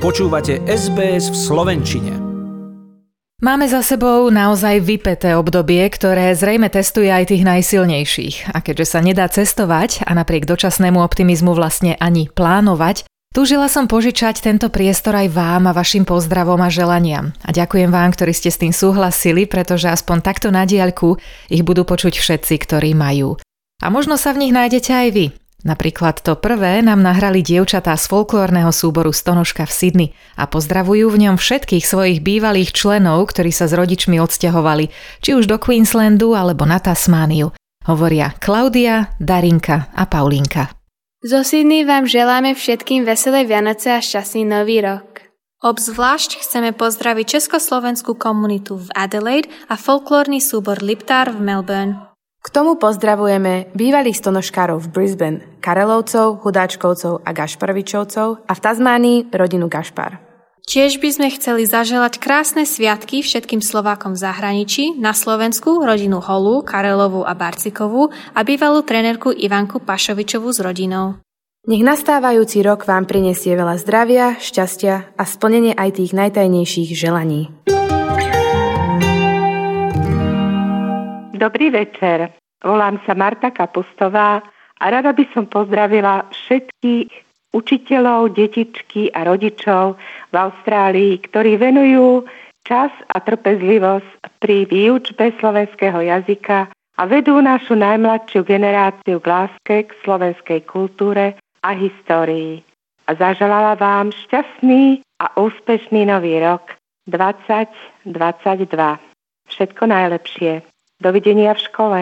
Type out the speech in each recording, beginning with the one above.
Počúvate SBS v Slovenčine. Máme za sebou naozaj vypeté obdobie, ktoré zrejme testuje aj tých najsilnejších. A keďže sa nedá cestovať a napriek dočasnému optimizmu vlastne ani plánovať, Túžila som požičať tento priestor aj vám a vašim pozdravom a želaniam. A ďakujem vám, ktorí ste s tým súhlasili, pretože aspoň takto na diaľku ich budú počuť všetci, ktorí majú. A možno sa v nich nájdete aj vy. Napríklad to prvé nám nahrali dievčatá z folklórneho súboru Stonožka v Sydney a pozdravujú v ňom všetkých svojich bývalých členov, ktorí sa s rodičmi odsťahovali, či už do Queenslandu alebo na Tasmániu. Hovoria Klaudia, Darinka a Paulinka. Zo Sydney vám želáme všetkým veselé Vianoce a šťastný nový rok. Obzvlášť chceme pozdraviť československú komunitu v Adelaide a folklórny súbor Liptár v Melbourne. K tomu pozdravujeme bývalých stonožkárov v Brisbane, Karelovcov, Hudáčkovcov a Gašparovičovcov a v Tasmánii rodinu Gašpar. Tiež by sme chceli zaželať krásne sviatky všetkým Slovákom v zahraničí, na Slovensku rodinu Holu, Karelovu a Barcikovú a bývalú trenerku Ivanku Pašovičovú s rodinou. Nech nastávajúci rok vám prinesie veľa zdravia, šťastia a splnenie aj tých najtajnejších želaní. Dobrý večer. Volám sa Marta Kapustová a rada by som pozdravila všetkých učiteľov, detičky a rodičov v Austrálii, ktorí venujú čas a trpezlivosť pri výučbe slovenského jazyka a vedú našu najmladšiu generáciu k láske k slovenskej kultúre a histórii. A zaželala vám šťastný a úspešný nový rok 2022. Všetko najlepšie. Dovidenia v škole.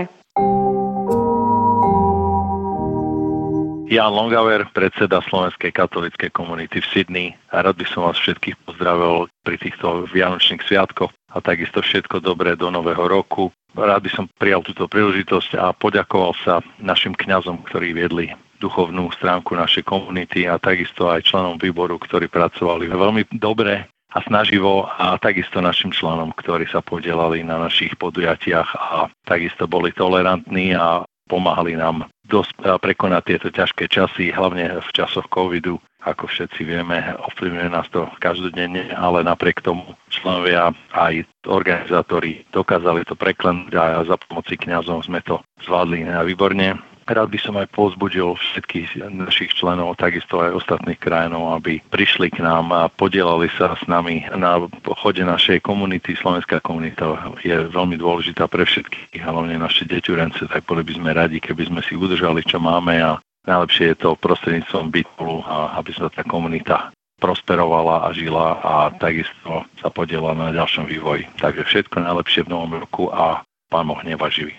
Jan Longauer, predseda Slovenskej katolíckej komunity v Sydney. A rád by som vás všetkých pozdravil pri týchto Vianočných sviatkoch a takisto všetko dobré do Nového roku. Rád by som prijal túto príležitosť a poďakoval sa našim kňazom, ktorí viedli duchovnú stránku našej komunity a takisto aj členom výboru, ktorí pracovali veľmi dobre a snaživo a takisto našim členom, ktorí sa podielali na našich podujatiach a takisto boli tolerantní a pomáhali nám dosť prekonať tieto ťažké časy, hlavne v časoch covidu. Ako všetci vieme, ovplyvňuje nás to každodenne, ale napriek tomu členovia aj organizátori dokázali to preklenúť a za pomoci kňazov sme to zvládli výborne. Rád by som aj pozbudil všetkých našich členov, takisto aj ostatných krajinov, aby prišli k nám a podielali sa s nami na chode našej komunity. Slovenská komunita je veľmi dôležitá pre všetkých, hlavne naše deťurence, tak boli by sme radi, keby sme si udržali, čo máme a najlepšie je to prostredníctvom bytolu, aby sa tá komunita prosperovala a žila a takisto sa podiela na ďalšom vývoji. Takže všetko najlepšie v novom roku a Pán Boh neva živý.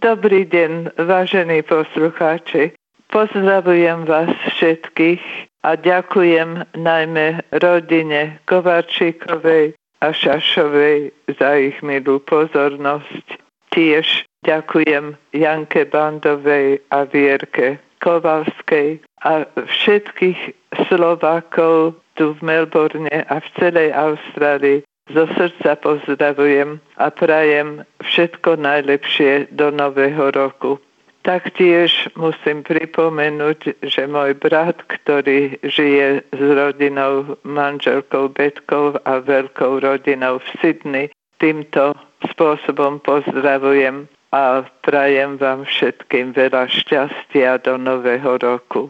Dobrý deň, vážení poslucháči. Pozdravujem vás všetkých a ďakujem najmä rodine Kovačíkovej a Šašovej za ich milú pozornosť. Tiež ďakujem Janke Bandovej a Vierke Kovalskej a všetkých Slovákov tu v Melbourne a v celej Austrálii, zo srdca pozdravujem a prajem všetko najlepšie do nového roku. Taktiež musím pripomenúť, že môj brat, ktorý žije s rodinou, manželkou Betkou a veľkou rodinou v Sydney, týmto spôsobom pozdravujem a prajem vám všetkým veľa šťastia do nového roku.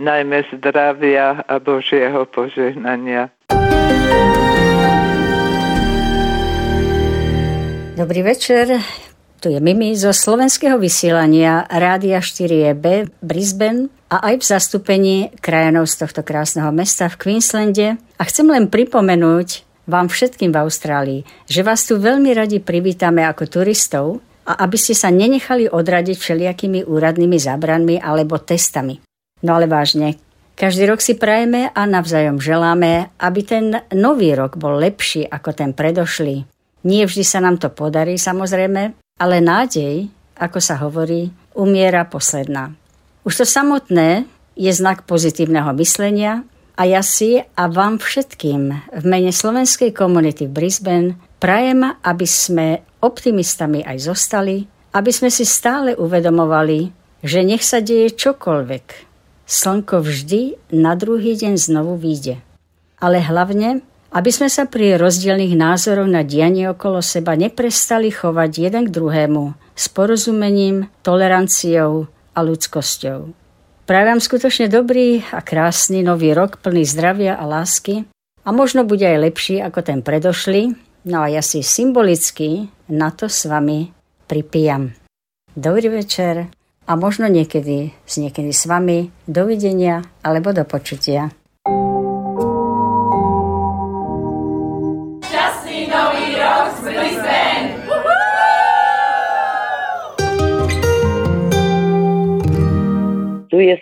Najmä zdravia a Božieho požehnania. Dobrý večer, tu je Mimi zo slovenského vysielania Rádia 4EB Brisbane a aj v zastúpení krajanov z tohto krásneho mesta v Queenslande. A chcem len pripomenúť vám všetkým v Austrálii, že vás tu veľmi radi privítame ako turistov a aby ste sa nenechali odradiť všelijakými úradnými zábranmi alebo testami. No ale vážne, každý rok si prajeme a navzájom želáme, aby ten nový rok bol lepší ako ten predošlý. Nie vždy sa nám to podarí, samozrejme, ale nádej, ako sa hovorí, umiera posledná. Už to samotné je znak pozitívneho myslenia a ja si a vám všetkým v mene slovenskej komunity v Brisbane prajem, aby sme optimistami aj zostali, aby sme si stále uvedomovali, že nech sa deje čokoľvek, slnko vždy na druhý deň znovu vyjde. Ale hlavne, aby sme sa pri rozdielných názorov na dianie okolo seba neprestali chovať jeden k druhému s porozumením, toleranciou a ľudskosťou. Prajem skutočne dobrý a krásny nový rok plný zdravia a lásky a možno bude aj lepší ako ten predošlý, no a ja si symbolicky na to s vami pripijam. Dobrý večer a možno niekedy s niekedy s vami. Dovidenia alebo do počutia.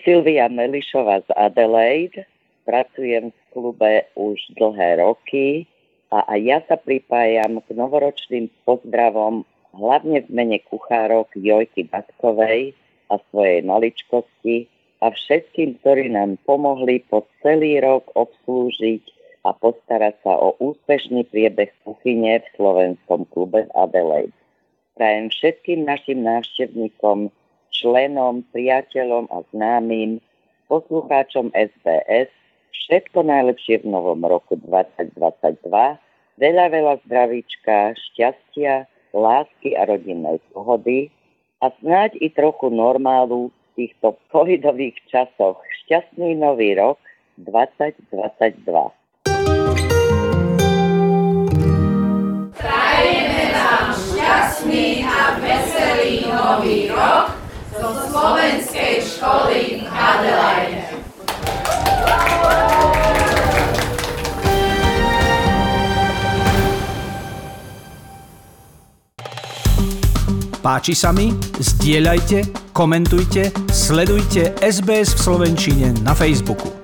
Silvia Melišová z Adelaide. Pracujem v klube už dlhé roky a aj ja sa pripájam k novoročným pozdravom hlavne v mene kuchárok Jojky Batkovej a svojej maličkosti a všetkým, ktorí nám pomohli po celý rok obslúžiť a postarať sa o úspešný priebeh kuchyne v slovenskom klube Adelaide. Prajem všetkým našim návštevníkom členom, priateľom a známym, poslucháčom SBS všetko najlepšie v novom roku 2022, veľa, veľa zdravíčka, šťastia, lásky a rodinnej pohody a snáď i trochu normálu v týchto covidových časoch. Šťastný nový rok 2022. Prajeme vám šťastný a veselý nový rok zo Slovenskej školy v Adelaide. Páči sa mi? Zdieľajte, komentujte, sledujte SBS v Slovenčine na Facebooku.